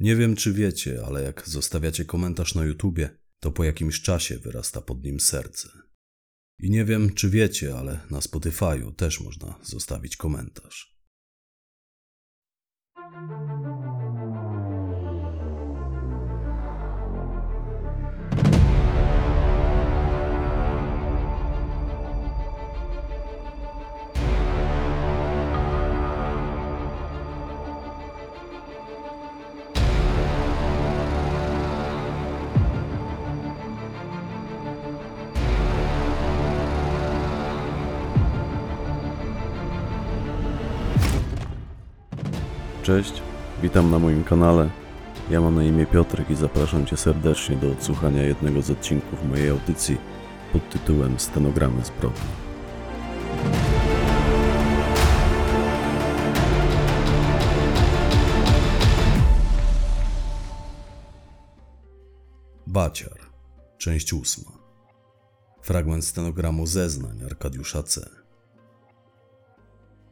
Nie wiem, czy wiecie, ale jak zostawiacie komentarz na YouTubie, to po jakimś czasie wyrasta pod nim serce. I nie wiem, czy wiecie, ale na Spotify'u też można zostawić komentarz. Cześć, witam na moim kanale. Ja mam na imię Piotrek i zapraszam Cię serdecznie do odsłuchania jednego z odcinków mojej audycji pod tytułem Stenogramy zbrodni. Baciar, część ósma. Fragment stenogramu zeznań Arkadiusza C.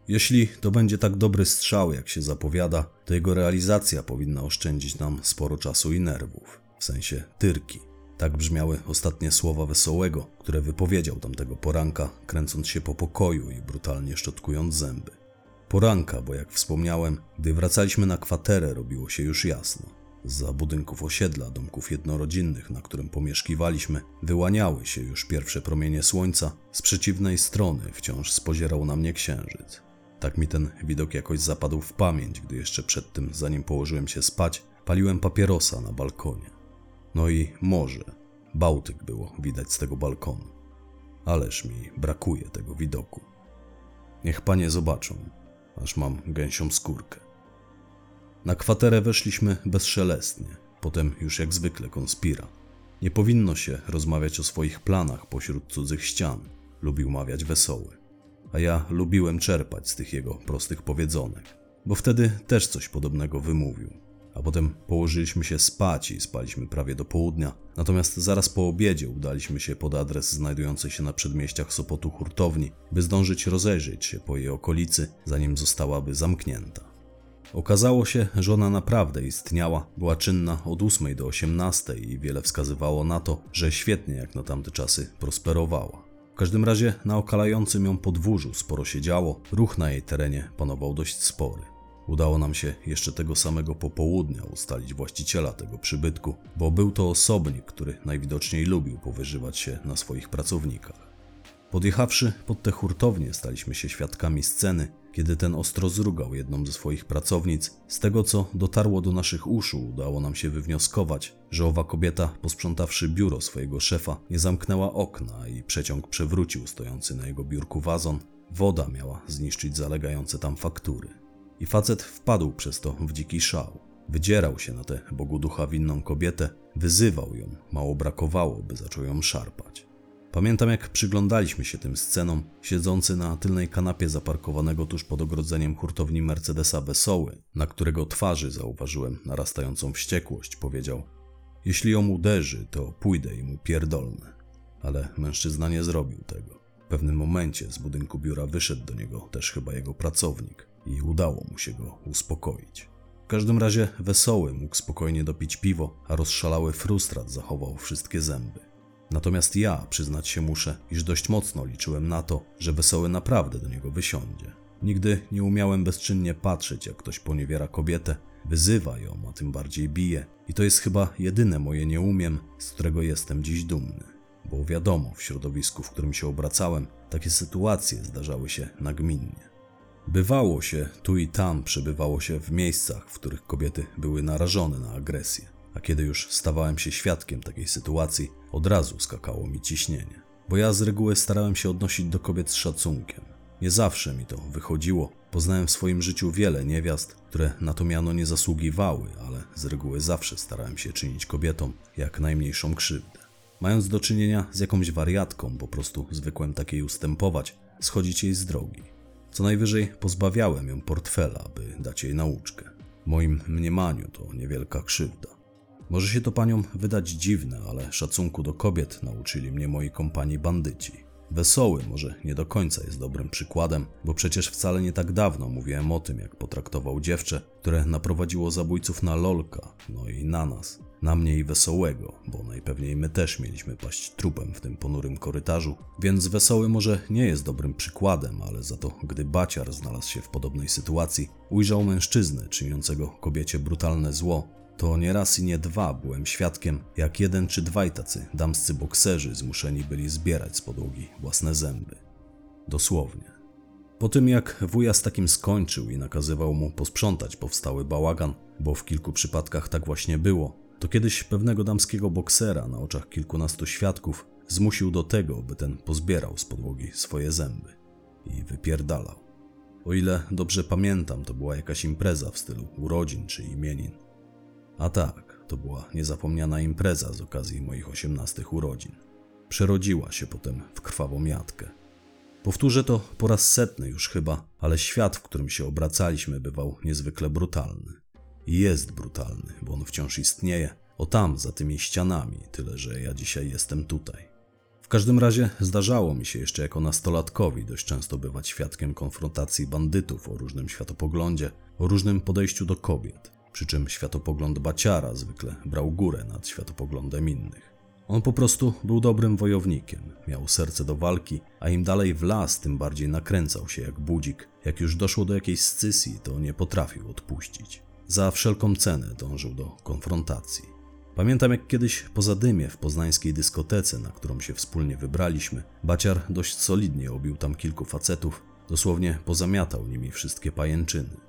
Jeśli to będzie tak dobry strzał, jak się zapowiada, to jego realizacja powinna oszczędzić nam sporo czasu i nerwów, w sensie tyrki. Tak brzmiały ostatnie słowa Wesołego, które wypowiedział tamtego poranka, kręcąc się po pokoju i brutalnie szczotkując zęby. Poranka, bo jak wspomniałem, gdy wracaliśmy na kwaterę, robiło się już jasno. Za budynków osiedla, domków jednorodzinnych, na którym pomieszkiwaliśmy, wyłaniały się już pierwsze promienie słońca. Z przeciwnej strony wciąż spozierał na mnie księżyc. Tak mi ten widok jakoś zapadł w pamięć, gdy jeszcze przed tym, zanim położyłem się spać, paliłem papierosa na balkonie. No i morze. Bałtyk było widać z tego balkonu. Ależ mi brakuje tego widoku. Niech panie zobaczą, aż mam gęsią skórkę. Na kwaterę weszliśmy bezszelestnie, potem już jak zwykle konspira. Nie powinno się rozmawiać o swoich planach pośród cudzych ścian, lubił mawiać wesoły a ja lubiłem czerpać z tych jego prostych powiedzonek, bo wtedy też coś podobnego wymówił. A potem położyliśmy się spać i spaliśmy prawie do południa, natomiast zaraz po obiedzie udaliśmy się pod adres znajdujący się na przedmieściach Sopotu hurtowni, by zdążyć rozejrzeć się po jej okolicy, zanim zostałaby zamknięta. Okazało się, że ona naprawdę istniała, była czynna od 8 do 18 i wiele wskazywało na to, że świetnie jak na tamte czasy prosperowała. W każdym razie na okalającym ją podwórzu sporo się działo, ruch na jej terenie panował dość spory. Udało nam się jeszcze tego samego popołudnia ustalić właściciela tego przybytku, bo był to osobnik, który najwidoczniej lubił powyżywać się na swoich pracownikach. Podjechawszy pod tę hurtownię, staliśmy się świadkami sceny, kiedy ten ostro zrugał jedną ze swoich pracownic. Z tego, co dotarło do naszych uszu, udało nam się wywnioskować, że owa kobieta, posprzątawszy biuro swojego szefa, nie zamknęła okna i przeciąg przewrócił stojący na jego biurku wazon. Woda miała zniszczyć zalegające tam faktury. I facet wpadł przez to w dziki szał. Wydzierał się na tę Bogu ducha winną kobietę, wyzywał ją, mało brakowało, by zaczął ją szarpać. Pamiętam, jak przyglądaliśmy się tym scenom, siedzący na tylnej kanapie zaparkowanego tuż pod ogrodzeniem hurtowni Mercedesa Wesoły, na którego twarzy zauważyłem narastającą wściekłość, powiedział: Jeśli ją uderzy, to pójdę i mu pierdolnę. Ale mężczyzna nie zrobił tego. W pewnym momencie z budynku biura wyszedł do niego też chyba jego pracownik i udało mu się go uspokoić. W każdym razie wesoły mógł spokojnie dopić piwo, a rozszalały frustrat zachował wszystkie zęby. Natomiast ja, przyznać się muszę, iż dość mocno liczyłem na to, że wesoły naprawdę do niego wysiądzie. Nigdy nie umiałem bezczynnie patrzeć, jak ktoś poniewiera kobietę, wyzywa ją, a tym bardziej bije. I to jest chyba jedyne moje nie umiem, z którego jestem dziś dumny. Bo wiadomo, w środowisku, w którym się obracałem, takie sytuacje zdarzały się nagminnie. Bywało się, tu i tam przebywało się w miejscach, w których kobiety były narażone na agresję a kiedy już stawałem się świadkiem takiej sytuacji, od razu skakało mi ciśnienie. Bo ja z reguły starałem się odnosić do kobiet z szacunkiem. Nie zawsze mi to wychodziło. Poznałem w swoim życiu wiele niewiast, które na to miano nie zasługiwały, ale z reguły zawsze starałem się czynić kobietom jak najmniejszą krzywdę. Mając do czynienia z jakąś wariatką, po prostu zwykłem takiej ustępować, schodzić jej z drogi. Co najwyżej pozbawiałem ją portfela, by dać jej nauczkę. W moim mniemaniu to niewielka krzywda. Może się to paniom wydać dziwne, ale szacunku do kobiet nauczyli mnie moi kompani bandyci. Wesoły może nie do końca jest dobrym przykładem, bo przecież wcale nie tak dawno mówiłem o tym, jak potraktował dziewczę, które naprowadziło zabójców na lolka, no i na nas. Na mnie i wesołego, bo najpewniej my też mieliśmy paść trupem w tym ponurym korytarzu, więc wesoły może nie jest dobrym przykładem, ale za to, gdy baciar znalazł się w podobnej sytuacji, ujrzał mężczyznę czyniącego kobiecie brutalne zło, to nie raz i nie dwa byłem świadkiem, jak jeden czy dwaj tacy damscy bokserzy zmuszeni byli zbierać z podłogi własne zęby. Dosłownie. Po tym jak wuja z takim skończył i nakazywał mu posprzątać powstały bałagan, bo w kilku przypadkach tak właśnie było, to kiedyś pewnego damskiego boksera na oczach kilkunastu świadków zmusił do tego, by ten pozbierał z podłogi swoje zęby i wypierdalał. O ile dobrze pamiętam, to była jakaś impreza w stylu urodzin czy imienin. A tak, to była niezapomniana impreza z okazji moich osiemnastych urodzin. Przerodziła się potem w krwawą jatkę. Powtórzę to po raz setny już chyba, ale świat, w którym się obracaliśmy, bywał niezwykle brutalny. I jest brutalny, bo on wciąż istnieje. O tam, za tymi ścianami, tyle że ja dzisiaj jestem tutaj. W każdym razie zdarzało mi się jeszcze jako nastolatkowi dość często bywać świadkiem konfrontacji bandytów o różnym światopoglądzie, o różnym podejściu do kobiet przy czym światopogląd Baciara zwykle brał górę nad światopoglądem innych. On po prostu był dobrym wojownikiem, miał serce do walki, a im dalej w las, tym bardziej nakręcał się jak budzik. Jak już doszło do jakiejś scysji, to nie potrafił odpuścić. Za wszelką cenę dążył do konfrontacji. Pamiętam jak kiedyś po zadymie w poznańskiej dyskotece, na którą się wspólnie wybraliśmy, Baciar dość solidnie obił tam kilku facetów, dosłownie pozamiatał nimi wszystkie pajęczyny.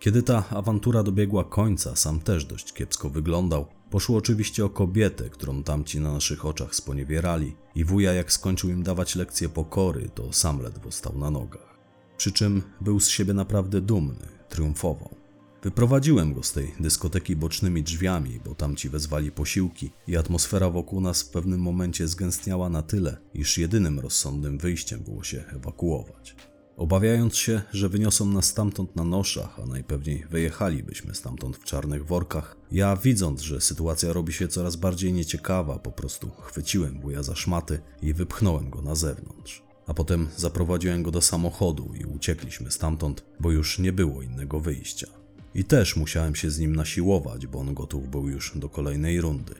Kiedy ta awantura dobiegła końca, sam też dość kiepsko wyglądał. Poszło oczywiście o kobietę, którą tamci na naszych oczach sponiewierali, i wuja, jak skończył im dawać lekcje pokory, to sam ledwo stał na nogach. Przy czym był z siebie naprawdę dumny, triumfował. Wyprowadziłem go z tej dyskoteki bocznymi drzwiami, bo tamci wezwali posiłki i atmosfera wokół nas w pewnym momencie zgęstniała na tyle, iż jedynym rozsądnym wyjściem było się ewakuować. Obawiając się, że wyniosą nas stamtąd na noszach, a najpewniej wyjechalibyśmy stamtąd w czarnych workach, ja widząc, że sytuacja robi się coraz bardziej nieciekawa, po prostu chwyciłem wuja za szmaty i wypchnąłem go na zewnątrz. A potem zaprowadziłem go do samochodu i uciekliśmy stamtąd, bo już nie było innego wyjścia. I też musiałem się z nim nasiłować, bo on gotów był już do kolejnej rundy.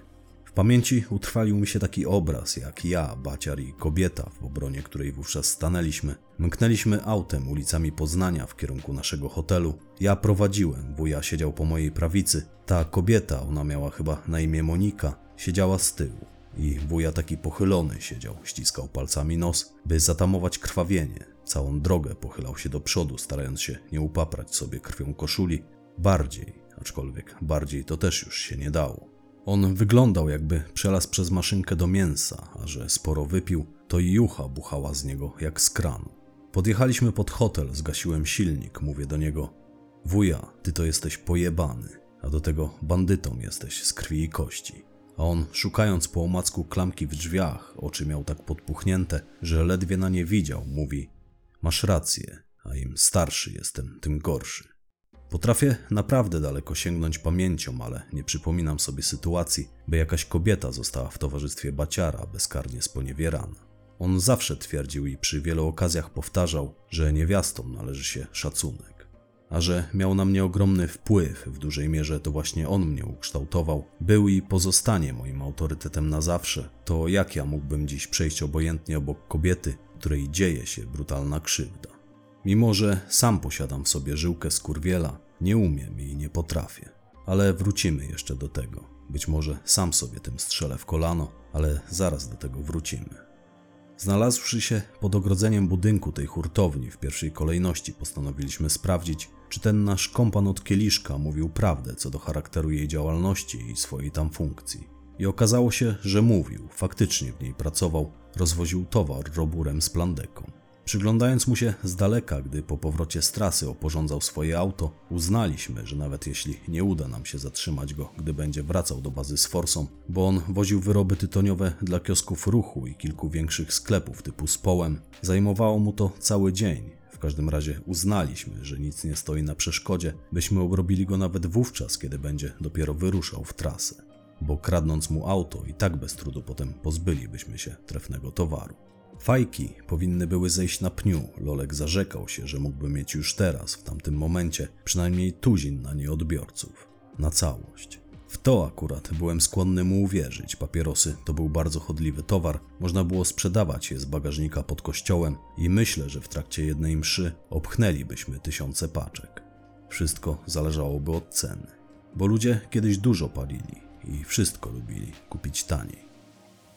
W pamięci utrwalił mi się taki obraz, jak ja, baciar i kobieta, w obronie której wówczas stanęliśmy. Mknęliśmy autem ulicami Poznania w kierunku naszego hotelu. Ja prowadziłem, wuja siedział po mojej prawicy. Ta kobieta, ona miała chyba na imię Monika, siedziała z tyłu. I wuja taki pochylony siedział, ściskał palcami nos, by zatamować krwawienie. Całą drogę pochylał się do przodu, starając się nie upaprać sobie krwią koszuli. Bardziej, aczkolwiek bardziej to też już się nie dało. On wyglądał jakby przelazł przez maszynkę do mięsa, a że sporo wypił, to i jucha buchała z niego jak z kranu. Podjechaliśmy pod hotel, zgasiłem silnik, mówię do niego: Wuja, ty to jesteś pojebany, a do tego bandytą jesteś z krwi i kości. A on, szukając po omacku klamki w drzwiach, oczy miał tak podpuchnięte, że ledwie na nie widział, mówi: Masz rację, a im starszy jestem, tym gorszy. Potrafię naprawdę daleko sięgnąć pamięcią, ale nie przypominam sobie sytuacji, by jakaś kobieta została w towarzystwie baciara bezkarnie sponiewierana. On zawsze twierdził i przy wielu okazjach powtarzał, że niewiastom należy się szacunek. A że miał na mnie ogromny wpływ, w dużej mierze to właśnie on mnie ukształtował, był i pozostanie moim autorytetem na zawsze, to jak ja mógłbym dziś przejść obojętnie obok kobiety, której dzieje się brutalna krzywda? Mimo, że sam posiadam w sobie żyłkę skurwiela, nie umiem i nie potrafię. Ale wrócimy jeszcze do tego. Być może sam sobie tym strzelę w kolano, ale zaraz do tego wrócimy. Znalazłszy się pod ogrodzeniem budynku tej hurtowni, w pierwszej kolejności postanowiliśmy sprawdzić, czy ten nasz kompan od kieliszka mówił prawdę co do charakteru jej działalności i swojej tam funkcji. I okazało się, że mówił, faktycznie w niej pracował, rozwoził towar roburem z plandeką. Przyglądając mu się z daleka, gdy po powrocie z trasy oporządzał swoje auto, uznaliśmy, że nawet jeśli nie uda nam się zatrzymać go, gdy będzie wracał do bazy z forsą, bo on woził wyroby tytoniowe dla kiosków ruchu i kilku większych sklepów typu z połem, zajmowało mu to cały dzień. W każdym razie uznaliśmy, że nic nie stoi na przeszkodzie, byśmy obrobili go nawet wówczas, kiedy będzie dopiero wyruszał w trasę. Bo kradnąc mu auto i tak bez trudu potem pozbylibyśmy się trefnego towaru. Fajki powinny były zejść na pniu. Lolek zarzekał się, że mógłby mieć już teraz, w tamtym momencie, przynajmniej tuzin na nie odbiorców. Na całość. W to akurat byłem skłonny mu uwierzyć. Papierosy to był bardzo chodliwy towar, można było sprzedawać je z bagażnika pod kościołem i myślę, że w trakcie jednej mszy obchnęlibyśmy tysiące paczek. Wszystko zależałoby od ceny, bo ludzie kiedyś dużo palili i wszystko lubili kupić taniej.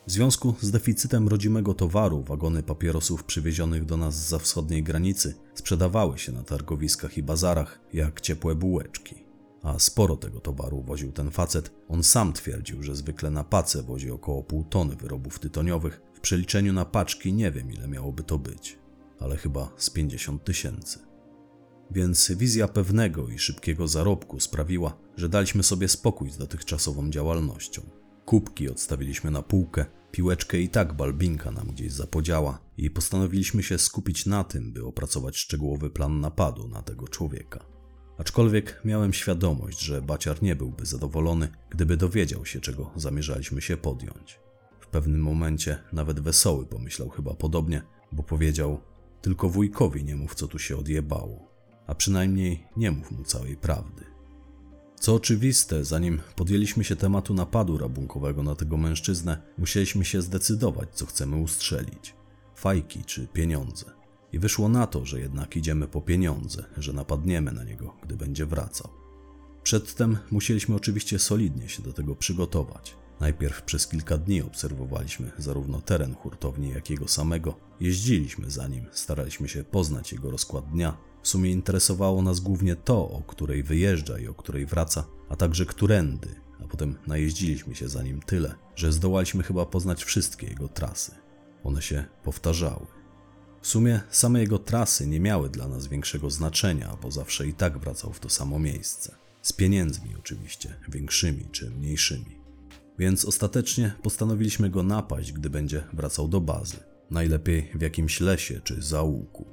W związku z deficytem rodzimego towaru, wagony papierosów przywiezionych do nas za wschodniej granicy sprzedawały się na targowiskach i bazarach jak ciepłe bułeczki. A sporo tego towaru woził ten facet. On sam twierdził, że zwykle na pace wozi około pół tony wyrobów tytoniowych. W przeliczeniu na paczki nie wiem ile miałoby to być, ale chyba z 50 tysięcy. Więc wizja pewnego i szybkiego zarobku sprawiła, że daliśmy sobie spokój z dotychczasową działalnością. Kubki odstawiliśmy na półkę, piłeczkę i tak balbinka nam gdzieś zapodziała i postanowiliśmy się skupić na tym, by opracować szczegółowy plan napadu na tego człowieka. Aczkolwiek miałem świadomość, że Baciar nie byłby zadowolony, gdyby dowiedział się, czego zamierzaliśmy się podjąć. W pewnym momencie nawet Wesoły pomyślał chyba podobnie, bo powiedział: Tylko wujkowi nie mów, co tu się odjebało, a przynajmniej nie mów mu całej prawdy. Co oczywiste, zanim podjęliśmy się tematu napadu rabunkowego na tego mężczyznę, musieliśmy się zdecydować, co chcemy ustrzelić: fajki czy pieniądze. I wyszło na to, że jednak idziemy po pieniądze, że napadniemy na niego, gdy będzie wracał. Przedtem musieliśmy oczywiście solidnie się do tego przygotować. Najpierw przez kilka dni obserwowaliśmy zarówno teren hurtowni, jak i jego samego. Jeździliśmy za nim, staraliśmy się poznać jego rozkład dnia. W sumie interesowało nas głównie to, o której wyjeżdża i o której wraca, a także którędy, a potem najeździliśmy się za nim tyle, że zdołaliśmy chyba poznać wszystkie jego trasy. One się powtarzały. W sumie same jego trasy nie miały dla nas większego znaczenia, bo zawsze i tak wracał w to samo miejsce. Z pieniędzmi oczywiście, większymi czy mniejszymi. Więc ostatecznie postanowiliśmy go napaść, gdy będzie wracał do bazy. Najlepiej w jakimś lesie czy zaułku.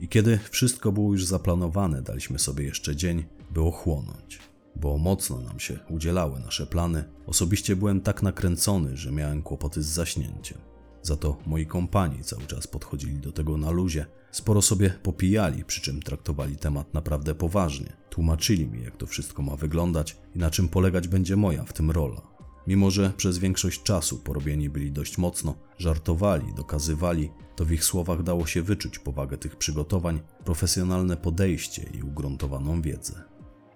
I kiedy wszystko było już zaplanowane, daliśmy sobie jeszcze dzień, by ochłonąć. Bo mocno nam się udzielały nasze plany. Osobiście byłem tak nakręcony, że miałem kłopoty z zaśnięciem. Za to moi kompani cały czas podchodzili do tego na luzie, sporo sobie popijali, przy czym traktowali temat naprawdę poważnie. Tłumaczyli mi, jak to wszystko ma wyglądać i na czym polegać będzie moja w tym rola. Mimo, że przez większość czasu porobieni byli dość mocno, żartowali, dokazywali, to w ich słowach dało się wyczuć powagę tych przygotowań, profesjonalne podejście i ugruntowaną wiedzę.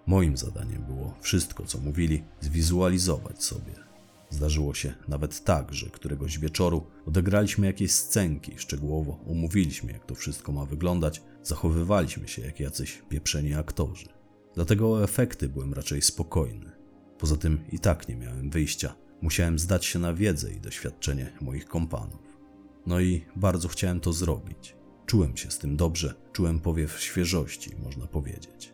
Moim zadaniem było wszystko, co mówili, zwizualizować sobie, Zdarzyło się nawet tak, że któregoś wieczoru odegraliśmy jakieś scenki, szczegółowo umówiliśmy, jak to wszystko ma wyglądać, zachowywaliśmy się jak jacyś pieprzeni aktorzy. Dlatego o efekty byłem raczej spokojny. Poza tym i tak nie miałem wyjścia. Musiałem zdać się na wiedzę i doświadczenie moich kompanów. No i bardzo chciałem to zrobić. Czułem się z tym dobrze, czułem powiew świeżości, można powiedzieć.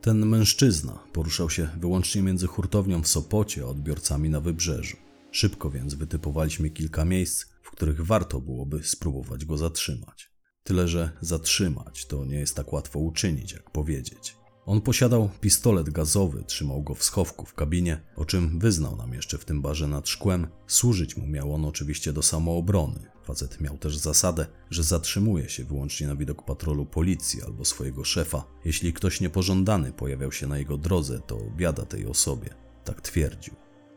Ten mężczyzna poruszał się wyłącznie między hurtownią w Sopocie a odbiorcami na wybrzeżu. Szybko więc wytypowaliśmy kilka miejsc, w których warto byłoby spróbować go zatrzymać. Tyle, że zatrzymać to nie jest tak łatwo uczynić, jak powiedzieć. On posiadał pistolet gazowy, trzymał go w schowku w kabinie, o czym wyznał nam jeszcze w tym barze nad szkłem. Służyć mu miał on oczywiście do samoobrony. Facet miał też zasadę, że zatrzymuje się wyłącznie na widok patrolu policji albo swojego szefa. Jeśli ktoś niepożądany pojawiał się na jego drodze, to biada tej osobie. Tak twierdził.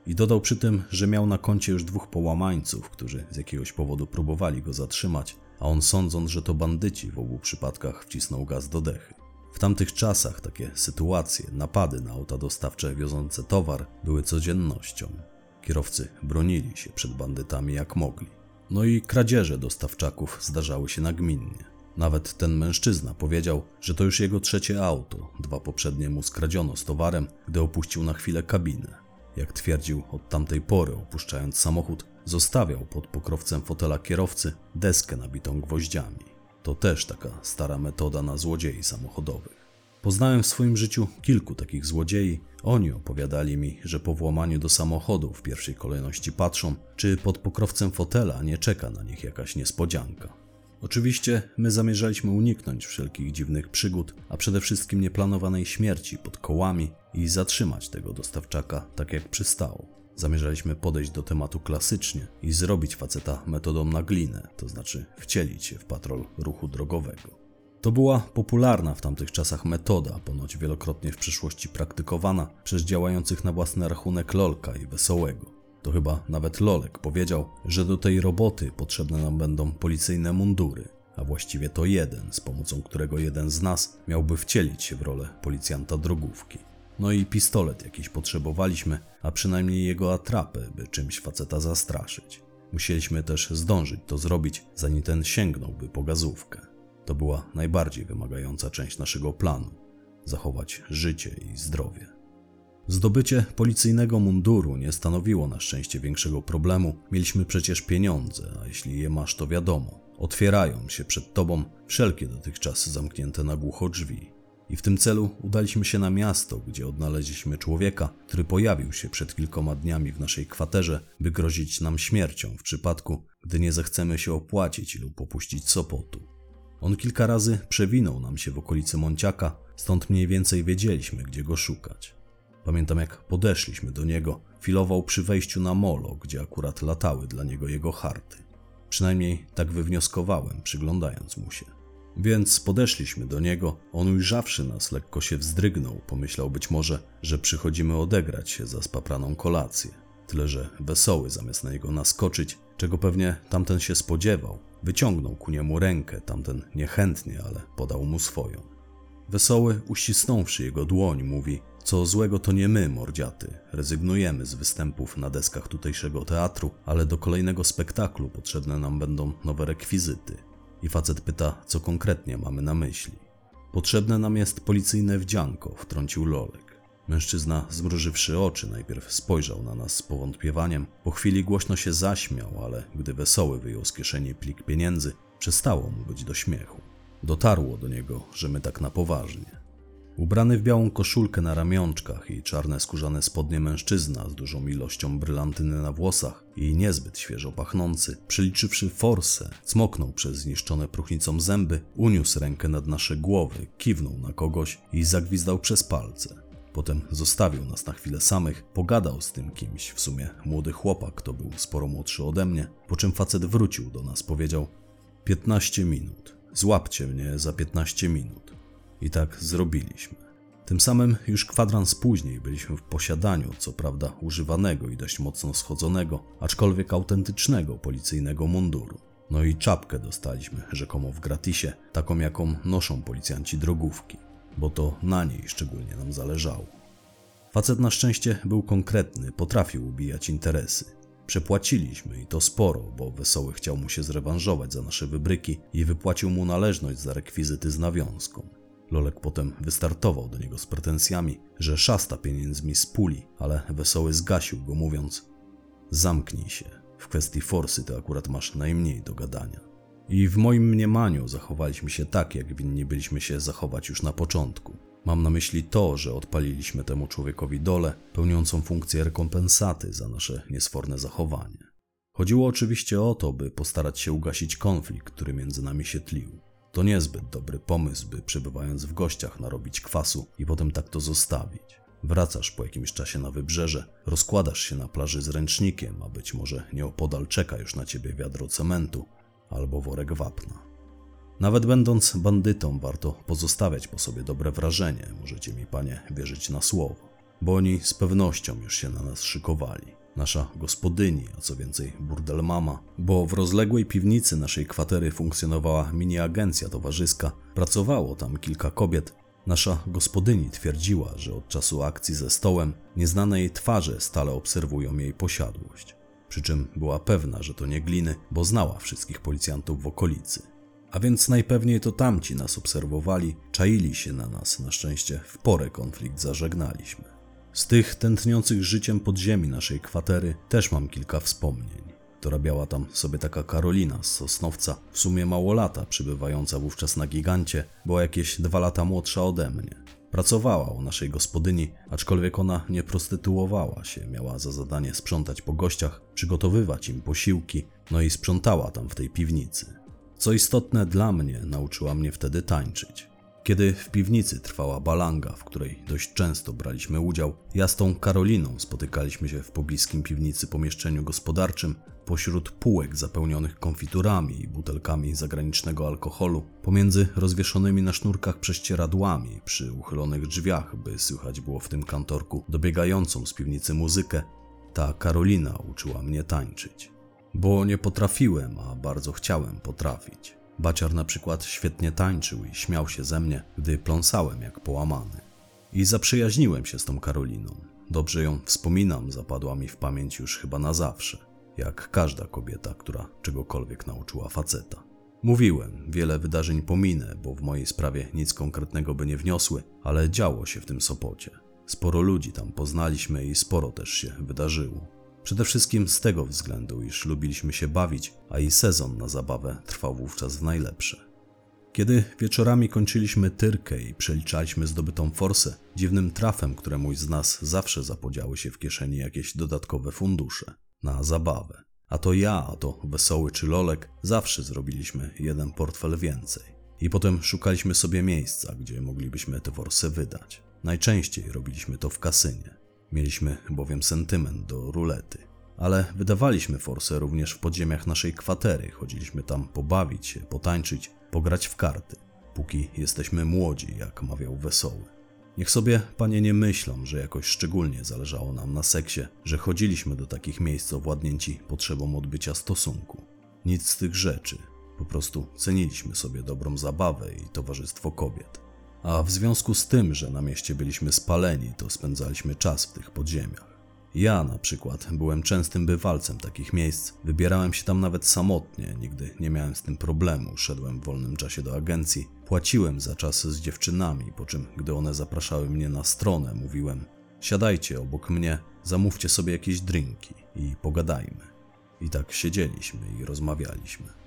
I dodał przy tym, że miał na koncie już dwóch połamańców, którzy z jakiegoś powodu próbowali go zatrzymać, a on sądząc, że to bandyci w obu przypadkach wcisnął gaz do dechy. W tamtych czasach takie sytuacje, napady na auta dostawcze wiozące towar były codziennością. Kierowcy bronili się przed bandytami jak mogli. No i kradzieże dostawczaków zdarzały się nagminnie. Nawet ten mężczyzna powiedział, że to już jego trzecie auto, dwa poprzednie mu skradziono z towarem, gdy opuścił na chwilę kabinę. Jak twierdził, od tamtej pory, opuszczając samochód, zostawiał pod pokrowcem fotela kierowcy deskę nabitą gwoździami. To też taka stara metoda na złodziei samochodowych. Poznałem w swoim życiu kilku takich złodziei. Oni opowiadali mi, że po włamaniu do samochodu w pierwszej kolejności patrzą, czy pod pokrowcem fotela nie czeka na nich jakaś niespodzianka. Oczywiście my zamierzaliśmy uniknąć wszelkich dziwnych przygód, a przede wszystkim nieplanowanej śmierci pod kołami i zatrzymać tego dostawczaka tak jak przystało. Zamierzaliśmy podejść do tematu klasycznie i zrobić faceta metodą na glinę, to znaczy wcielić się w patrol ruchu drogowego. To była popularna w tamtych czasach metoda, ponoć wielokrotnie w przyszłości praktykowana przez działających na własny rachunek Lolka i Wesołego. To chyba nawet Lolek powiedział, że do tej roboty potrzebne nam będą policyjne mundury, a właściwie to jeden, z pomocą którego jeden z nas miałby wcielić się w rolę policjanta drogówki. No i pistolet jakiś potrzebowaliśmy, a przynajmniej jego atrapę, by czymś faceta zastraszyć. Musieliśmy też zdążyć to zrobić, zanim ten sięgnąłby po gazówkę. To była najbardziej wymagająca część naszego planu zachować życie i zdrowie. Zdobycie policyjnego munduru nie stanowiło na szczęście większego problemu. Mieliśmy przecież pieniądze, a jeśli je masz, to wiadomo. Otwierają się przed tobą wszelkie dotychczas zamknięte na głucho drzwi. I w tym celu udaliśmy się na miasto, gdzie odnaleźliśmy człowieka, który pojawił się przed kilkoma dniami w naszej kwaterze, by grozić nam śmiercią w przypadku, gdy nie zechcemy się opłacić lub opuścić Sopotu. On kilka razy przewinął nam się w okolicy Monciaka, stąd mniej więcej wiedzieliśmy, gdzie go szukać. Pamiętam, jak podeszliśmy do niego, filował przy wejściu na molo, gdzie akurat latały dla niego jego harty. Przynajmniej tak wywnioskowałem, przyglądając mu się. Więc podeszliśmy do niego, on ujrzawszy nas lekko się wzdrygnął, pomyślał być może, że przychodzimy odegrać się za spapraną kolację. Tyle, że wesoły zamiast na niego naskoczyć, czego pewnie tamten się spodziewał, wyciągnął ku niemu rękę, tamten niechętnie, ale podał mu swoją. Wesoły, uścisnąwszy jego dłoń, mówi: Co złego to nie my, mordziaty. Rezygnujemy z występów na deskach tutejszego teatru, ale do kolejnego spektaklu potrzebne nam będą nowe rekwizyty. I facet pyta, co konkretnie mamy na myśli. Potrzebne nam jest policyjne wdzianko, wtrącił Lolek. Mężczyzna, zmrużywszy oczy, najpierw spojrzał na nas z powątpiewaniem, po chwili głośno się zaśmiał, ale gdy wesoły wyjął z kieszeni plik pieniędzy, przestało mu być do śmiechu. Dotarło do niego, że my tak na poważnie. Ubrany w białą koszulkę na ramionczkach i czarne skórzane spodnie mężczyzna z dużą ilością brylantyny na włosach i niezbyt świeżo pachnący, przeliczywszy forsę, cmoknął przez zniszczone próchnicą zęby, uniósł rękę nad nasze głowy, kiwnął na kogoś i zagwizdał przez palce. Potem zostawił nas na chwilę samych, pogadał z tym kimś, w sumie młody chłopak, to był sporo młodszy ode mnie, po czym facet wrócił do nas, powiedział 15 minut, złapcie mnie za 15 minut. I tak zrobiliśmy. Tym samym już kwadrans później byliśmy w posiadaniu, co prawda używanego i dość mocno schodzonego, aczkolwiek autentycznego policyjnego munduru. No i czapkę dostaliśmy rzekomo w gratisie, taką jaką noszą policjanci drogówki, bo to na niej szczególnie nam zależało. Facet na szczęście był konkretny, potrafił ubijać interesy. Przepłaciliśmy i to sporo, bo Wesoły chciał mu się zrewanżować za nasze wybryki i wypłacił mu należność za rekwizyty z nawiązką. Lolek potem wystartował do niego z pretensjami, że szasta pieniędzmi z puli, ale Wesoły zgasił go mówiąc Zamknij się, w kwestii forsy to akurat masz najmniej do gadania. I w moim mniemaniu zachowaliśmy się tak, jak winni byliśmy się zachować już na początku. Mam na myśli to, że odpaliliśmy temu człowiekowi dole, pełniącą funkcję rekompensaty za nasze niesforne zachowanie. Chodziło oczywiście o to, by postarać się ugasić konflikt, który między nami się tlił. To niezbyt dobry pomysł, by przebywając w gościach narobić kwasu i potem tak to zostawić. Wracasz po jakimś czasie na wybrzeże, rozkładasz się na plaży z ręcznikiem, a być może nieopodal czeka już na ciebie wiadro cementu albo worek wapna. Nawet będąc bandytą, warto pozostawiać po sobie dobre wrażenie, możecie mi, panie, wierzyć na słowo, bo oni z pewnością już się na nas szykowali. Nasza gospodyni, a co więcej burdel mama, bo w rozległej piwnicy naszej kwatery funkcjonowała mini agencja towarzyska, pracowało tam kilka kobiet. Nasza gospodyni twierdziła, że od czasu akcji ze stołem nieznane jej twarze stale obserwują jej posiadłość. Przy czym była pewna, że to nie gliny, bo znała wszystkich policjantów w okolicy. A więc najpewniej to tamci nas obserwowali, czaili się na nas, na szczęście w porę konflikt zażegnaliśmy. Z tych tętniących życiem podziemi naszej kwatery też mam kilka wspomnień. Dorabiała tam sobie taka Karolina z Sosnowca, w sumie małolata, przybywająca wówczas na gigancie, była jakieś dwa lata młodsza ode mnie. Pracowała u naszej gospodyni, aczkolwiek ona nie prostytuowała się, miała za zadanie sprzątać po gościach, przygotowywać im posiłki, no i sprzątała tam w tej piwnicy. Co istotne dla mnie, nauczyła mnie wtedy tańczyć. Kiedy w piwnicy trwała balanga, w której dość często braliśmy udział, ja z tą Karoliną spotykaliśmy się w pobliskim piwnicy pomieszczeniu gospodarczym pośród półek zapełnionych konfiturami i butelkami zagranicznego alkoholu, pomiędzy rozwieszonymi na sznurkach prześcieradłami przy uchylonych drzwiach, by słychać było w tym kantorku dobiegającą z piwnicy muzykę, ta Karolina uczyła mnie tańczyć. Bo nie potrafiłem, a bardzo chciałem potrafić. Baciar na przykład świetnie tańczył i śmiał się ze mnie, gdy pląsałem jak połamany. I zaprzyjaźniłem się z tą Karoliną. Dobrze ją wspominam, zapadła mi w pamięć już chyba na zawsze, jak każda kobieta, która czegokolwiek nauczyła faceta. Mówiłem, wiele wydarzeń pominę, bo w mojej sprawie nic konkretnego by nie wniosły, ale działo się w tym Sopocie. Sporo ludzi tam poznaliśmy i sporo też się wydarzyło. Przede wszystkim z tego względu, iż lubiliśmy się bawić, a i sezon na zabawę trwał wówczas w najlepsze. Kiedy wieczorami kończyliśmy tyrkę i przeliczaliśmy zdobytą forsę, dziwnym trafem któremuś z nas zawsze zapodziały się w kieszeni jakieś dodatkowe fundusze na zabawę. A to ja, a to Wesoły czy Lolek zawsze zrobiliśmy jeden portfel więcej. I potem szukaliśmy sobie miejsca, gdzie moglibyśmy te forsy wydać. Najczęściej robiliśmy to w kasynie. Mieliśmy bowiem sentyment do rulety. Ale wydawaliśmy forsę również w podziemiach naszej kwatery. Chodziliśmy tam pobawić się, potańczyć, pograć w karty. Póki jesteśmy młodzi, jak mawiał Wesoły. Niech sobie panie nie myślą, że jakoś szczególnie zależało nam na seksie, że chodziliśmy do takich miejsc owładnięci potrzebą odbycia stosunku. Nic z tych rzeczy. Po prostu ceniliśmy sobie dobrą zabawę i towarzystwo kobiet. A w związku z tym, że na mieście byliśmy spaleni, to spędzaliśmy czas w tych podziemiach. Ja na przykład byłem częstym bywalcem takich miejsc, wybierałem się tam nawet samotnie, nigdy nie miałem z tym problemu, szedłem w wolnym czasie do agencji, płaciłem za czas z dziewczynami, po czym gdy one zapraszały mnie na stronę, mówiłem siadajcie obok mnie, zamówcie sobie jakieś drinki i pogadajmy. I tak siedzieliśmy i rozmawialiśmy.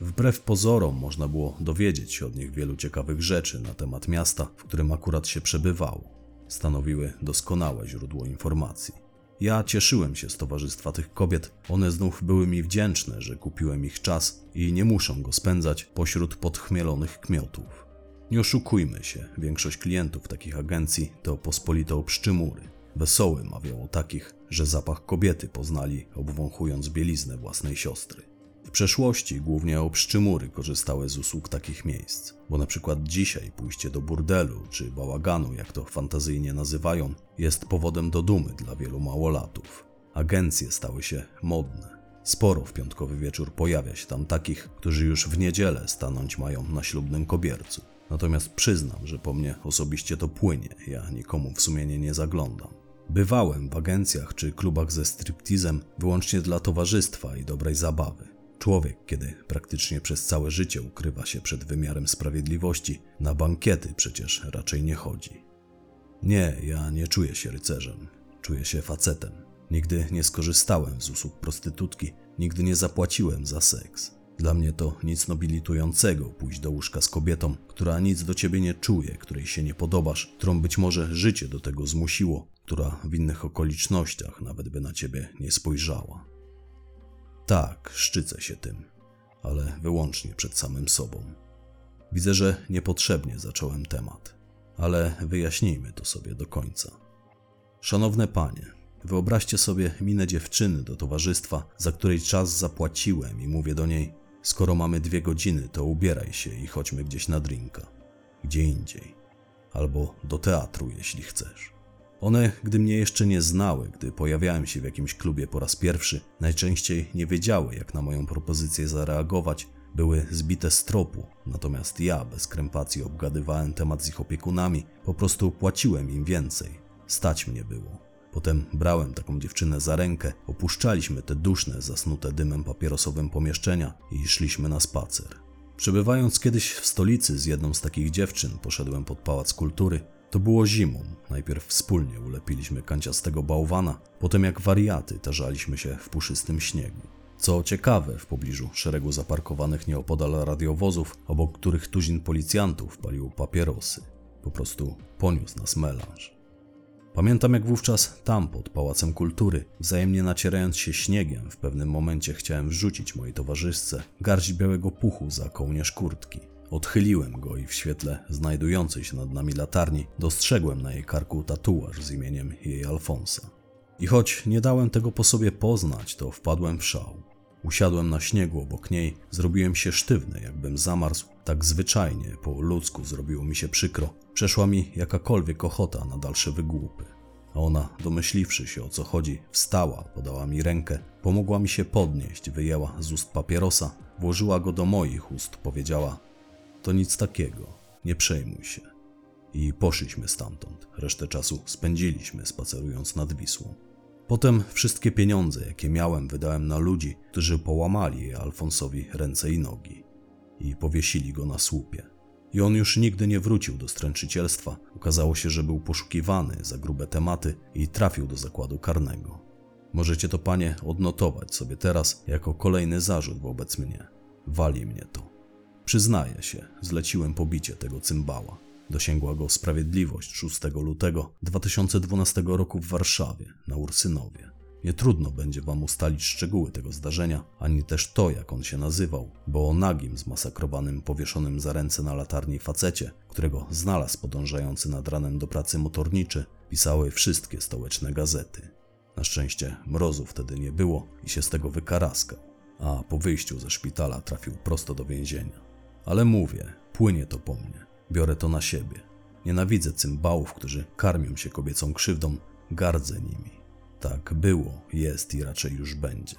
Wbrew pozorom można było dowiedzieć się od nich wielu ciekawych rzeczy na temat miasta, w którym akurat się przebywało. Stanowiły doskonałe źródło informacji. Ja cieszyłem się z towarzystwa tych kobiet, one znów były mi wdzięczne, że kupiłem ich czas i nie muszą go spędzać pośród podchmielonych kmiotów. Nie oszukujmy się, większość klientów takich agencji to pospolite obszczymury. Wesoły mawiał o takich, że zapach kobiety poznali, obwąchując bieliznę własnej siostry. W przeszłości głównie obszczymury korzystały z usług takich miejsc, bo na przykład dzisiaj pójście do burdelu czy bałaganu, jak to fantazyjnie nazywają, jest powodem do dumy dla wielu małolatów. Agencje stały się modne. Sporo w piątkowy wieczór pojawia się tam takich, którzy już w niedzielę stanąć mają na ślubnym kobiercu. Natomiast przyznam, że po mnie osobiście to płynie, ja nikomu w sumienie nie zaglądam. Bywałem w agencjach czy klubach ze striptizem wyłącznie dla towarzystwa i dobrej zabawy. Człowiek, kiedy praktycznie przez całe życie ukrywa się przed wymiarem sprawiedliwości, na bankiety przecież raczej nie chodzi. Nie, ja nie czuję się rycerzem, czuję się facetem. Nigdy nie skorzystałem z usług prostytutki, nigdy nie zapłaciłem za seks. Dla mnie to nic nobilitującego pójść do łóżka z kobietą, która nic do ciebie nie czuje, której się nie podobasz, którą być może życie do tego zmusiło, która w innych okolicznościach nawet by na ciebie nie spojrzała. Tak, szczycę się tym, ale wyłącznie przed samym sobą. Widzę, że niepotrzebnie zacząłem temat, ale wyjaśnijmy to sobie do końca. Szanowne panie, wyobraźcie sobie minę dziewczyny do towarzystwa, za której czas zapłaciłem i mówię do niej: Skoro mamy dwie godziny, to ubieraj się i chodźmy gdzieś na drinka. Gdzie indziej. Albo do teatru, jeśli chcesz. One, gdy mnie jeszcze nie znały, gdy pojawiałem się w jakimś klubie po raz pierwszy, najczęściej nie wiedziały, jak na moją propozycję zareagować, były zbite z tropu, natomiast ja bez krępacji obgadywałem temat z ich opiekunami, po prostu płaciłem im więcej. Stać mnie było. Potem brałem taką dziewczynę za rękę, opuszczaliśmy te duszne, zasnute dymem papierosowym pomieszczenia i szliśmy na spacer. Przebywając kiedyś w stolicy z jedną z takich dziewczyn, poszedłem pod pałac kultury, to było zimą. Najpierw wspólnie ulepiliśmy kanciastego bałwana, potem jak wariaty tarzaliśmy się w puszystym śniegu. Co ciekawe, w pobliżu szeregu zaparkowanych nieopodal radiowozów, obok których tuzin policjantów palił papierosy. Po prostu poniósł nas melanż. Pamiętam jak wówczas tam, pod Pałacem Kultury, wzajemnie nacierając się śniegiem, w pewnym momencie chciałem wrzucić mojej towarzyszce garść białego puchu za kołnierz kurtki, Odchyliłem go i w świetle znajdującej się nad nami latarni dostrzegłem na jej karku tatuaż z imieniem jej Alfonsa. I choć nie dałem tego po sobie poznać, to wpadłem w szał. Usiadłem na śniegu obok niej, zrobiłem się sztywny, jakbym zamarzł. Tak zwyczajnie, po ludzku zrobiło mi się przykro. Przeszła mi jakakolwiek ochota na dalsze wygłupy. A ona, domyśliwszy się o co chodzi, wstała, podała mi rękę, pomogła mi się podnieść, wyjęła z ust papierosa, włożyła go do moich ust, powiedziała: To nic takiego, nie przejmuj się. I poszliśmy stamtąd. Resztę czasu spędziliśmy spacerując nad Wisłą. Potem wszystkie pieniądze, jakie miałem, wydałem na ludzi, którzy połamali Alfonsowi ręce i nogi i powiesili go na słupie. I on już nigdy nie wrócił do stręczycielstwa. Okazało się, że był poszukiwany za grube tematy i trafił do zakładu karnego. Możecie to, panie, odnotować sobie teraz jako kolejny zarzut wobec mnie. Wali mnie to. Przyznaję się, zleciłem pobicie tego cymbała. Dosięgła go sprawiedliwość 6 lutego 2012 roku w Warszawie, na Ursynowie. Nie trudno będzie wam ustalić szczegóły tego zdarzenia, ani też to, jak on się nazywał, bo o nagim, zmasakrowanym, powieszonym za ręce na latarni facecie, którego znalazł podążający nad ranem do pracy motorniczy, pisały wszystkie stołeczne gazety. Na szczęście mrozu wtedy nie było i się z tego wykaraskał, a po wyjściu ze szpitala trafił prosto do więzienia. Ale mówię, płynie to po mnie. Biorę to na siebie. Nienawidzę cymbałów, którzy karmią się kobiecą krzywdą, gardzę nimi. Tak było, jest i raczej już będzie.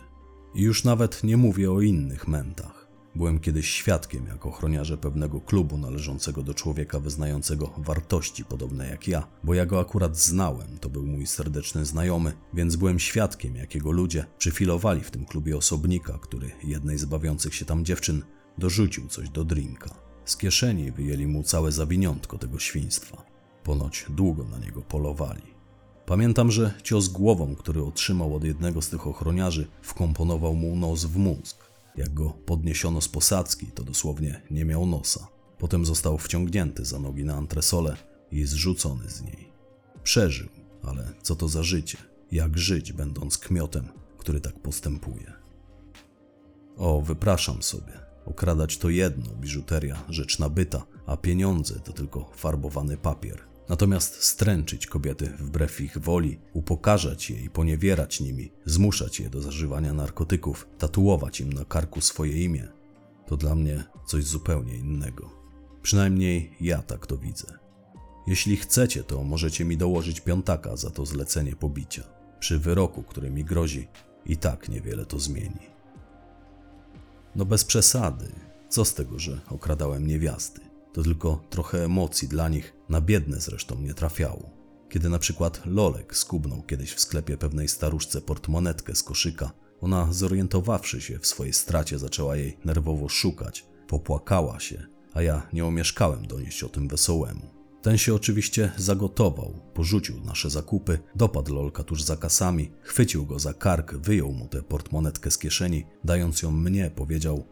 I już nawet nie mówię o innych mentach. Byłem kiedyś świadkiem jako ochroniarze pewnego klubu należącego do człowieka wyznającego wartości podobne jak ja, bo ja go akurat znałem, to był mój serdeczny znajomy, więc byłem świadkiem, jakiego ludzie przyfilowali w tym klubie osobnika, który jednej z bawiących się tam dziewczyn dorzucił coś do drinka. Z kieszeni wyjęli mu całe zawiniątko tego świństwa. Ponoć długo na niego polowali. Pamiętam, że cios głową, który otrzymał od jednego z tych ochroniarzy, wkomponował mu nos w mózg. Jak go podniesiono z posadzki, to dosłownie nie miał nosa. Potem został wciągnięty za nogi na antresolę i zrzucony z niej. Przeżył, ale co to za życie? Jak żyć, będąc kmiotem, który tak postępuje? O, wypraszam sobie. Okradać to jedno, biżuteria, rzecz nabyta, a pieniądze to tylko farbowany papier. Natomiast stręczyć kobiety wbrew ich woli, upokarzać je i poniewierać nimi, zmuszać je do zażywania narkotyków, tatuować im na karku swoje imię, to dla mnie coś zupełnie innego. Przynajmniej ja tak to widzę. Jeśli chcecie, to możecie mi dołożyć piątaka za to zlecenie pobicia. Przy wyroku, który mi grozi, i tak niewiele to zmieni. No bez przesady. Co z tego, że okradałem niewiasty? To tylko trochę emocji dla nich, na biedne zresztą nie trafiało. Kiedy na przykład Lolek skubnął kiedyś w sklepie pewnej staruszce portmonetkę z koszyka, ona zorientowawszy się w swojej stracie zaczęła jej nerwowo szukać, popłakała się, a ja nie omieszkałem donieść o tym wesołemu. Ten się oczywiście zagotował, porzucił nasze zakupy, dopadł Lolka tuż za kasami, chwycił go za kark, wyjął mu tę portmonetkę z kieszeni, dając ją mnie, powiedział: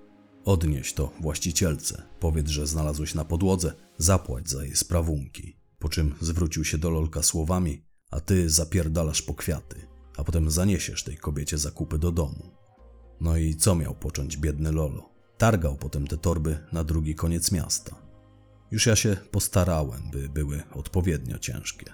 Odnieś to właścicielce, powiedz, że znalazłeś na podłodze, zapłać za jej sprawunki. Po czym zwrócił się do Lolka słowami: A ty zapierdalasz po kwiaty, a potem zaniesiesz tej kobiecie zakupy do domu. No i co miał począć biedny Lolo? Targał potem te torby na drugi koniec miasta. Już ja się postarałem, by były odpowiednio ciężkie.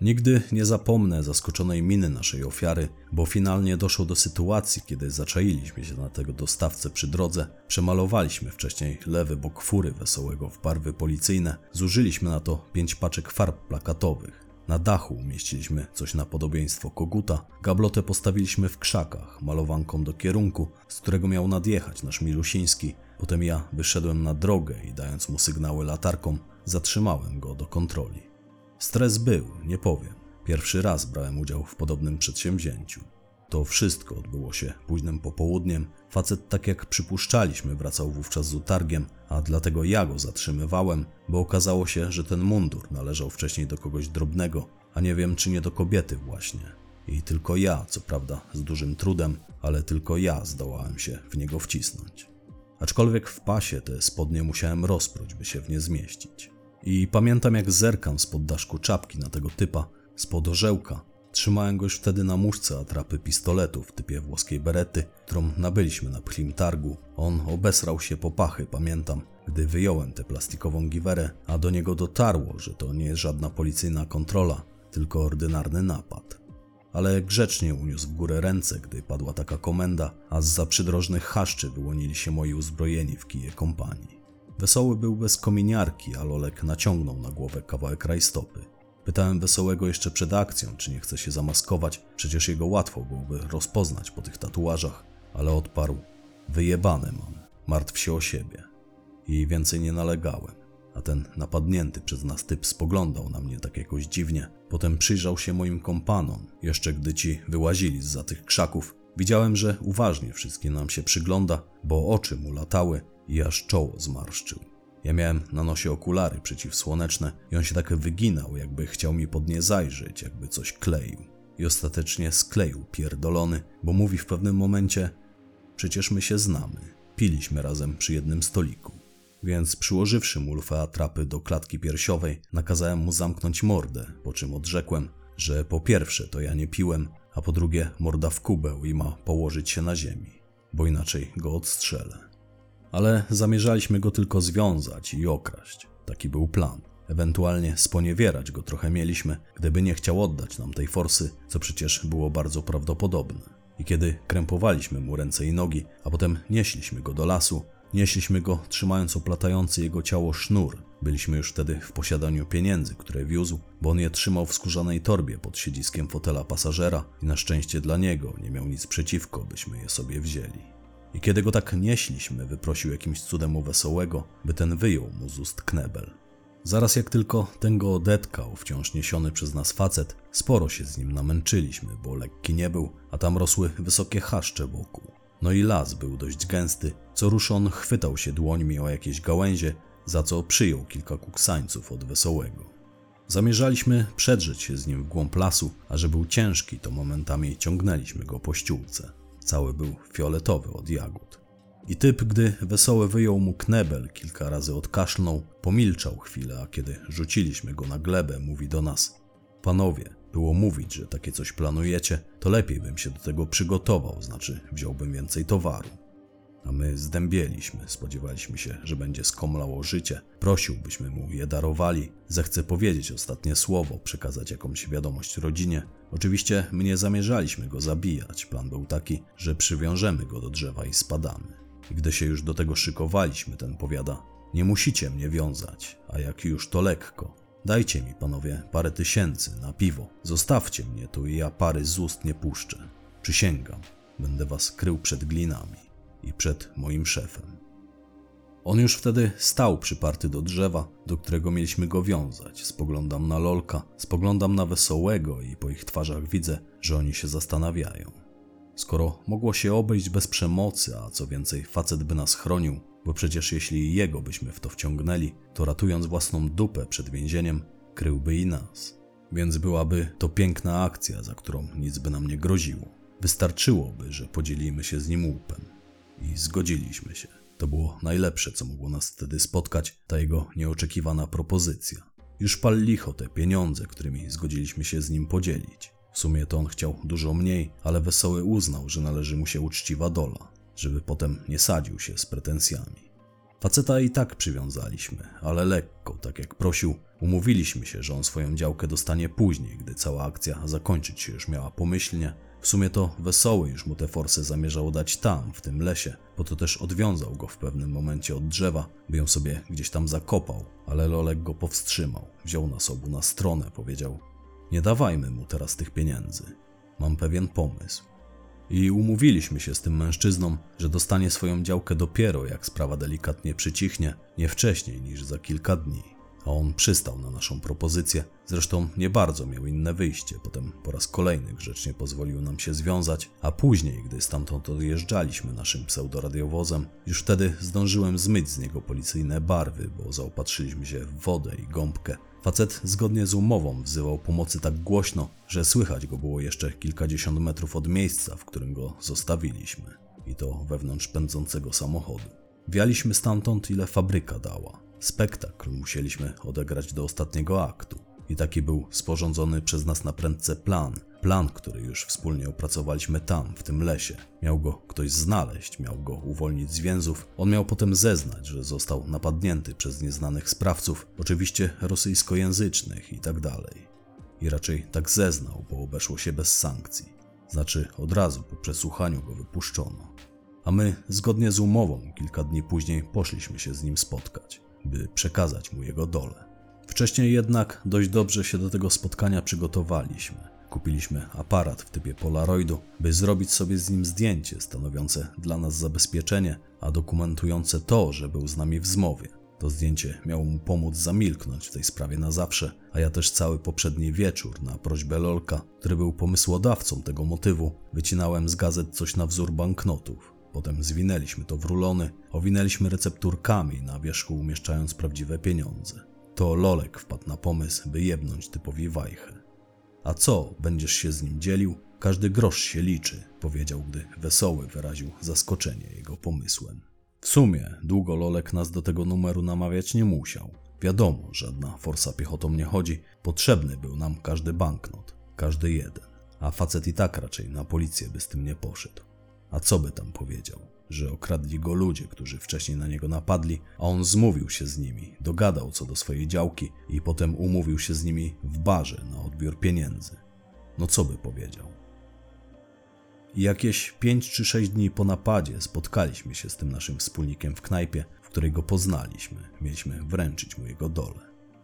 Nigdy nie zapomnę zaskoczonej miny naszej ofiary, bo finalnie doszło do sytuacji, kiedy zaczailiśmy się na tego dostawcę przy drodze, przemalowaliśmy wcześniej lewy bok fury wesołego w barwy policyjne, zużyliśmy na to pięć paczek farb plakatowych. Na dachu umieściliśmy coś na podobieństwo koguta, gablotę postawiliśmy w krzakach, malowanką do kierunku, z którego miał nadjechać nasz Milusiński, Potem ja wyszedłem na drogę i dając mu sygnały latarką, zatrzymałem go do kontroli. Stres był, nie powiem. Pierwszy raz brałem udział w podobnym przedsięwzięciu. To wszystko odbyło się późnym popołudniem. Facet, tak jak przypuszczaliśmy, wracał wówczas z utargiem, a dlatego ja go zatrzymywałem, bo okazało się, że ten mundur należał wcześniej do kogoś drobnego, a nie wiem czy nie do kobiety właśnie. I tylko ja, co prawda z dużym trudem, ale tylko ja zdołałem się w niego wcisnąć. Aczkolwiek w pasie te spodnie musiałem rozpróć, by się w nie zmieścić. I pamiętam jak zerkam spod daszku czapki na tego typa, spod orzełka. Trzymałem go już wtedy na muszce atrapy pistoletu w typie włoskiej berety, którą nabyliśmy na pchlim targu. On obesrał się po pachy, pamiętam, gdy wyjąłem tę plastikową giwerę, a do niego dotarło, że to nie jest żadna policyjna kontrola, tylko ordynarny napad. Ale grzecznie uniósł w górę ręce, gdy padła taka komenda, a z za przydrożnych chaszczy wyłonili się moi uzbrojeni w kije kompanii. Wesoły był bez kominiarki, a Lolek naciągnął na głowę kawałek rajstopy. Pytałem Wesołego jeszcze przed akcją, czy nie chce się zamaskować, przecież jego łatwo byłoby rozpoznać po tych tatuażach, ale odparł: Wyjebane mam, martw się o siebie. I więcej nie nalegałem, a ten napadnięty przez nas typ spoglądał na mnie tak jakoś dziwnie. Potem przyjrzał się moim kompanom, jeszcze gdy ci wyłazili za tych krzaków. Widziałem, że uważnie wszystkie nam się przygląda, bo oczy mu latały i aż czoło zmarszczył. Ja miałem na nosie okulary przeciwsłoneczne i on się tak wyginał, jakby chciał mi pod nie zajrzeć, jakby coś kleił. I ostatecznie skleił pierdolony, bo mówi w pewnym momencie: Przecież my się znamy. Piliśmy razem przy jednym stoliku. Więc przyłożywszy mu lufę atrapy do klatki piersiowej, nakazałem mu zamknąć mordę, po czym odrzekłem, że po pierwsze to ja nie piłem, a po drugie morda w kubeł i ma położyć się na ziemi, bo inaczej go odstrzelę ale zamierzaliśmy go tylko związać i okraść. Taki był plan. Ewentualnie sponiewierać go trochę mieliśmy, gdyby nie chciał oddać nam tej forsy, co przecież było bardzo prawdopodobne. I kiedy krępowaliśmy mu ręce i nogi, a potem nieśliśmy go do lasu, nieśliśmy go trzymając oplatający jego ciało sznur. Byliśmy już wtedy w posiadaniu pieniędzy, które wiózł, bo on je trzymał w skórzanej torbie pod siedziskiem fotela pasażera i na szczęście dla niego nie miał nic przeciwko, byśmy je sobie wzięli. I kiedy go tak nieśliśmy, wyprosił jakimś cudem u wesołego, by ten wyjął mu z ust knebel. Zaraz jak tylko ten go odetkał, wciąż niesiony przez nas facet, sporo się z nim namęczyliśmy, bo lekki nie był, a tam rosły wysokie chaszcze wokół. No i las był dość gęsty, co rusz on chwytał się dłońmi o jakieś gałęzie, za co przyjął kilka kuksańców od wesołego. Zamierzaliśmy przedrzeć się z nim w głąb lasu, a że był ciężki, to momentami ciągnęliśmy go po ściółce. Cały był fioletowy od jagód. I typ, gdy wesoły wyjął mu knebel, kilka razy odkaszlnął, pomilczał chwilę, a kiedy rzuciliśmy go na glebę, mówi do nas: Panowie, było mówić, że takie coś planujecie, to lepiej bym się do tego przygotował, znaczy wziąłbym więcej towaru. A my zdębieliśmy, spodziewaliśmy się, że będzie skomlało życie. Prosiłbyśmy mu je darowali, zechce powiedzieć ostatnie słowo, przekazać jakąś wiadomość rodzinie. Oczywiście my nie zamierzaliśmy go zabijać. Plan był taki, że przywiążemy go do drzewa i spadamy. I gdy się już do tego szykowaliśmy, ten powiada: Nie musicie mnie wiązać, a jak już to lekko. Dajcie mi, panowie, parę tysięcy na piwo. Zostawcie mnie tu i ja pary z ust nie puszczę. Przysięgam, będę was krył przed glinami i przed moim szefem. On już wtedy stał przyparty do drzewa, do którego mieliśmy go wiązać. Spoglądam na Lolka, spoglądam na Wesołego i po ich twarzach widzę, że oni się zastanawiają. Skoro mogło się obejść bez przemocy, a co więcej, facet by nas chronił, bo przecież jeśli jego byśmy w to wciągnęli, to ratując własną dupę przed więzieniem, kryłby i nas. Więc byłaby to piękna akcja, za którą nic by nam nie groziło. Wystarczyłoby, że podzielimy się z nim łupem i zgodziliśmy się. To było najlepsze, co mogło nas wtedy spotkać, ta jego nieoczekiwana propozycja. Już pal licho te pieniądze, którymi zgodziliśmy się z nim podzielić. W sumie to on chciał dużo mniej, ale Wesoły uznał, że należy mu się uczciwa dola, żeby potem nie sadził się z pretensjami. Faceta i tak przywiązaliśmy, ale lekko, tak jak prosił. Umówiliśmy się, że on swoją działkę dostanie później, gdy cała akcja zakończyć się już miała pomyślnie, w sumie to wesoły już mu te forsy zamierzał dać tam, w tym lesie, bo to też odwiązał go w pewnym momencie od drzewa, by ją sobie gdzieś tam zakopał, ale Lolek go powstrzymał, wziął nas obu na stronę, powiedział nie dawajmy mu teraz tych pieniędzy, mam pewien pomysł. I umówiliśmy się z tym mężczyzną, że dostanie swoją działkę dopiero jak sprawa delikatnie przycichnie, nie wcześniej niż za kilka dni a on przystał na naszą propozycję. Zresztą nie bardzo miał inne wyjście. Potem po raz kolejny grzecznie pozwolił nam się związać, a później, gdy stamtąd odjeżdżaliśmy naszym pseudoradiowozem, już wtedy zdążyłem zmyć z niego policyjne barwy, bo zaopatrzyliśmy się w wodę i gąbkę. Facet zgodnie z umową wzywał pomocy tak głośno, że słychać go było jeszcze kilkadziesiąt metrów od miejsca, w którym go zostawiliśmy. I to wewnątrz pędzącego samochodu. Wialiśmy stamtąd, ile fabryka dała. Spektakl musieliśmy odegrać do ostatniego aktu. I taki był sporządzony przez nas na prędce plan, Plan, który już wspólnie opracowaliśmy tam, w tym lesie. Miał go ktoś znaleźć, miał go uwolnić z więzów. On miał potem zeznać, że został napadnięty przez nieznanych sprawców, oczywiście rosyjskojęzycznych i tak dalej. I raczej tak zeznał, bo obeszło się bez sankcji. Znaczy, od razu po przesłuchaniu go wypuszczono. A my, zgodnie z umową, kilka dni później poszliśmy się z nim spotkać, by przekazać mu jego dole. Wcześniej jednak dość dobrze się do tego spotkania przygotowaliśmy. Kupiliśmy aparat w typie Polaroidu, by zrobić sobie z nim zdjęcie stanowiące dla nas zabezpieczenie, a dokumentujące to, że był z nami w zmowie. To zdjęcie miało mu pomóc zamilknąć w tej sprawie na zawsze, a ja też cały poprzedni wieczór na prośbę Lolka, który był pomysłodawcą tego motywu, wycinałem z gazet coś na wzór banknotów. Potem zwinęliśmy to w rulony, owinęliśmy recepturkami na wierzchu umieszczając prawdziwe pieniądze. To Lolek wpadł na pomysł, by jebnąć typowi wajchę. A co, będziesz się z nim dzielił? Każdy grosz się liczy, powiedział, gdy Wesoły wyraził zaskoczenie jego pomysłem. W sumie długo Lolek nas do tego numeru namawiać nie musiał. Wiadomo, żadna forsa piechotą nie chodzi, potrzebny był nam każdy banknot, każdy jeden. A facet i tak raczej na policję by z tym nie poszedł. A co by tam powiedział? Że okradli go ludzie, którzy wcześniej na niego napadli, a on zmówił się z nimi, dogadał co do swojej działki i potem umówił się z nimi w barze na odbiór pieniędzy. No co by powiedział? I jakieś pięć czy sześć dni po napadzie spotkaliśmy się z tym naszym wspólnikiem w knajpie, w której go poznaliśmy. Mieliśmy wręczyć mu jego dole.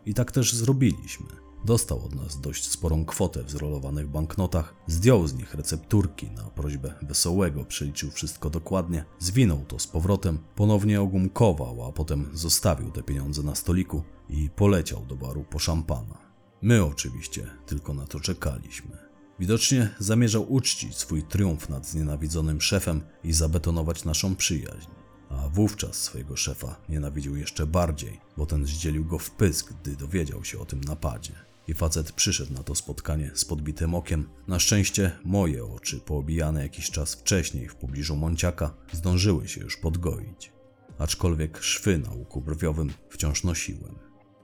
I tak też zrobiliśmy. Dostał od nas dość sporą kwotę w zrolowanych banknotach, zdjął z nich recepturki na prośbę Wesołego, przeliczył wszystko dokładnie, zwinął to z powrotem, ponownie ogumkował, a potem zostawił te pieniądze na stoliku i poleciał do baru po szampana. My oczywiście tylko na to czekaliśmy. Widocznie zamierzał uczcić swój triumf nad znienawidzonym szefem i zabetonować naszą przyjaźń. A wówczas swojego szefa nienawidził jeszcze bardziej, bo ten zdzielił go w pysk, gdy dowiedział się o tym napadzie. I facet przyszedł na to spotkanie z podbitym okiem. Na szczęście moje oczy, poobijane jakiś czas wcześniej w pobliżu Monciaka, zdążyły się już podgoić. Aczkolwiek szwy na łuku brwiowym wciąż nosiłem.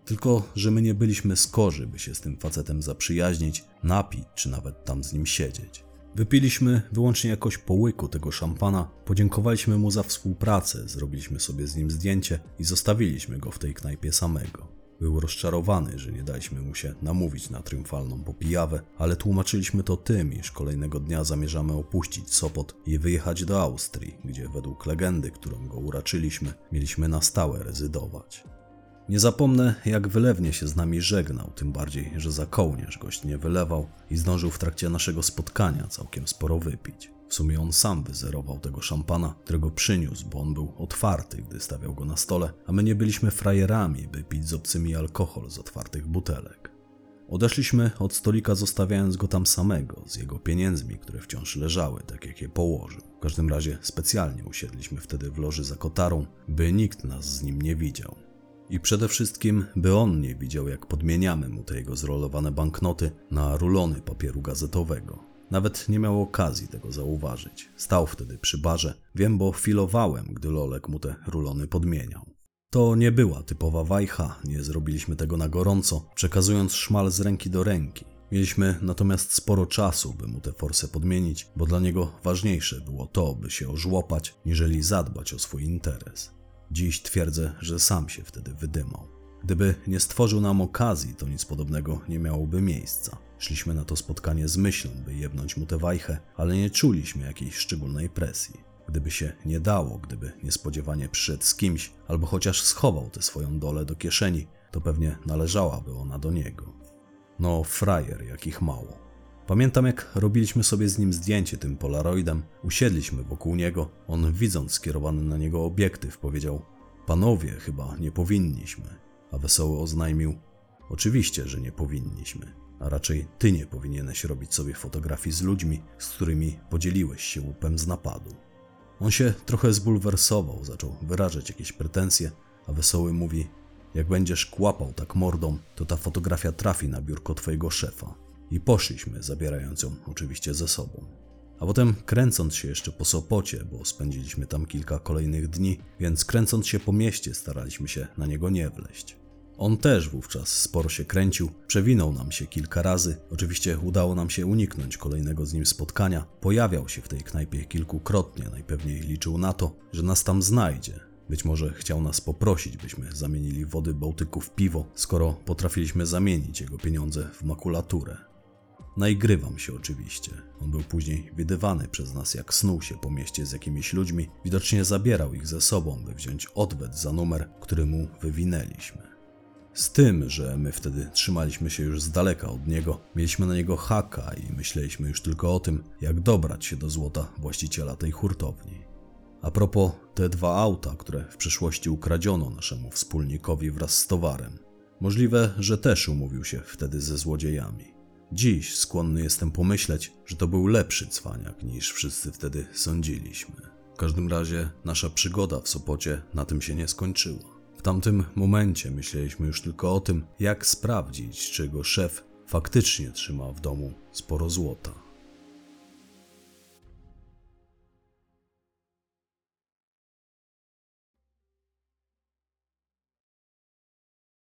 Tylko, że my nie byliśmy skorzy, by się z tym facetem zaprzyjaźnić, napić czy nawet tam z nim siedzieć. Wypiliśmy wyłącznie jakoś po łyku tego szampana, podziękowaliśmy mu za współpracę, zrobiliśmy sobie z nim zdjęcie i zostawiliśmy go w tej knajpie samego. Był rozczarowany, że nie daliśmy mu się namówić na triumfalną popijawę, ale tłumaczyliśmy to tym, iż kolejnego dnia zamierzamy opuścić Sopot i wyjechać do Austrii, gdzie według legendy, którą go uraczyliśmy, mieliśmy na stałe rezydować. Nie zapomnę, jak wylewnie się z nami żegnał, tym bardziej, że za kołnierz gość nie wylewał i zdążył w trakcie naszego spotkania całkiem sporo wypić. W sumie on sam wyzerował tego szampana, którego przyniósł, bo on był otwarty, gdy stawiał go na stole, a my nie byliśmy frajerami, by pić z obcymi alkohol z otwartych butelek. Odeszliśmy od stolika, zostawiając go tam samego, z jego pieniędzmi, które wciąż leżały, tak jak je położył. W każdym razie specjalnie usiedliśmy wtedy w loży za kotarą, by nikt nas z nim nie widział. I przede wszystkim, by on nie widział, jak podmieniamy mu te jego zrolowane banknoty na rulony papieru gazetowego. Nawet nie miał okazji tego zauważyć. Stał wtedy przy barze. Wiem, bo chwilowałem, gdy Lolek mu te rulony podmieniał. To nie była typowa wajcha, nie zrobiliśmy tego na gorąco, przekazując szmal z ręki do ręki. Mieliśmy natomiast sporo czasu, by mu tę forsę podmienić, bo dla niego ważniejsze było to, by się ożłopać, niżeli zadbać o swój interes. Dziś twierdzę, że sam się wtedy wydymał. Gdyby nie stworzył nam okazji, to nic podobnego nie miałoby miejsca. Szliśmy na to spotkanie z myślą, by jebnąć mu tę wajchę, ale nie czuliśmy jakiejś szczególnej presji. Gdyby się nie dało, gdyby niespodziewanie przyszedł z kimś, albo chociaż schował tę swoją dolę do kieszeni, to pewnie należałaby ona do niego. No, frajer, jakich mało. Pamiętam, jak robiliśmy sobie z nim zdjęcie tym polaroidem, usiedliśmy wokół niego. On, widząc skierowany na niego obiektyw, powiedział: Panowie, chyba nie powinniśmy. A wesoły oznajmił: Oczywiście, że nie powinniśmy a raczej ty nie powinieneś robić sobie fotografii z ludźmi, z którymi podzieliłeś się łupem z napadu. On się trochę zbulwersował, zaczął wyrażać jakieś pretensje, a wesoły mówi: Jak będziesz kłapał tak mordą, to ta fotografia trafi na biurko twojego szefa. I poszliśmy, zabierając ją oczywiście ze sobą. A potem kręcąc się jeszcze po Sopocie, bo spędziliśmy tam kilka kolejnych dni, więc kręcąc się po mieście staraliśmy się na niego nie wleść. On też wówczas sporo się kręcił, przewinął nam się kilka razy. Oczywiście udało nam się uniknąć kolejnego z nim spotkania. Pojawiał się w tej knajpie kilkukrotnie, najpewniej liczył na to, że nas tam znajdzie. Być może chciał nas poprosić, byśmy zamienili wody Bałtyku w piwo, skoro potrafiliśmy zamienić jego pieniądze w makulaturę. Naigrywam się oczywiście. On był później widywany przez nas, jak snuł się po mieście z jakimiś ludźmi. Widocznie zabierał ich ze sobą, by wziąć odwet za numer, który mu wywinęliśmy. Z tym, że my wtedy trzymaliśmy się już z daleka od niego, mieliśmy na niego haka i myśleliśmy już tylko o tym, jak dobrać się do złota właściciela tej hurtowni. A propos te dwa auta, które w przyszłości ukradziono naszemu wspólnikowi wraz z towarem. Możliwe, że też umówił się wtedy ze złodziejami. Dziś skłonny jestem pomyśleć, że to był lepszy cwaniak niż wszyscy wtedy sądziliśmy. W każdym razie nasza przygoda w Sopocie na tym się nie skończyła. W tamtym momencie myśleliśmy już tylko o tym, jak sprawdzić, czy jego szef faktycznie trzyma w domu sporo złota.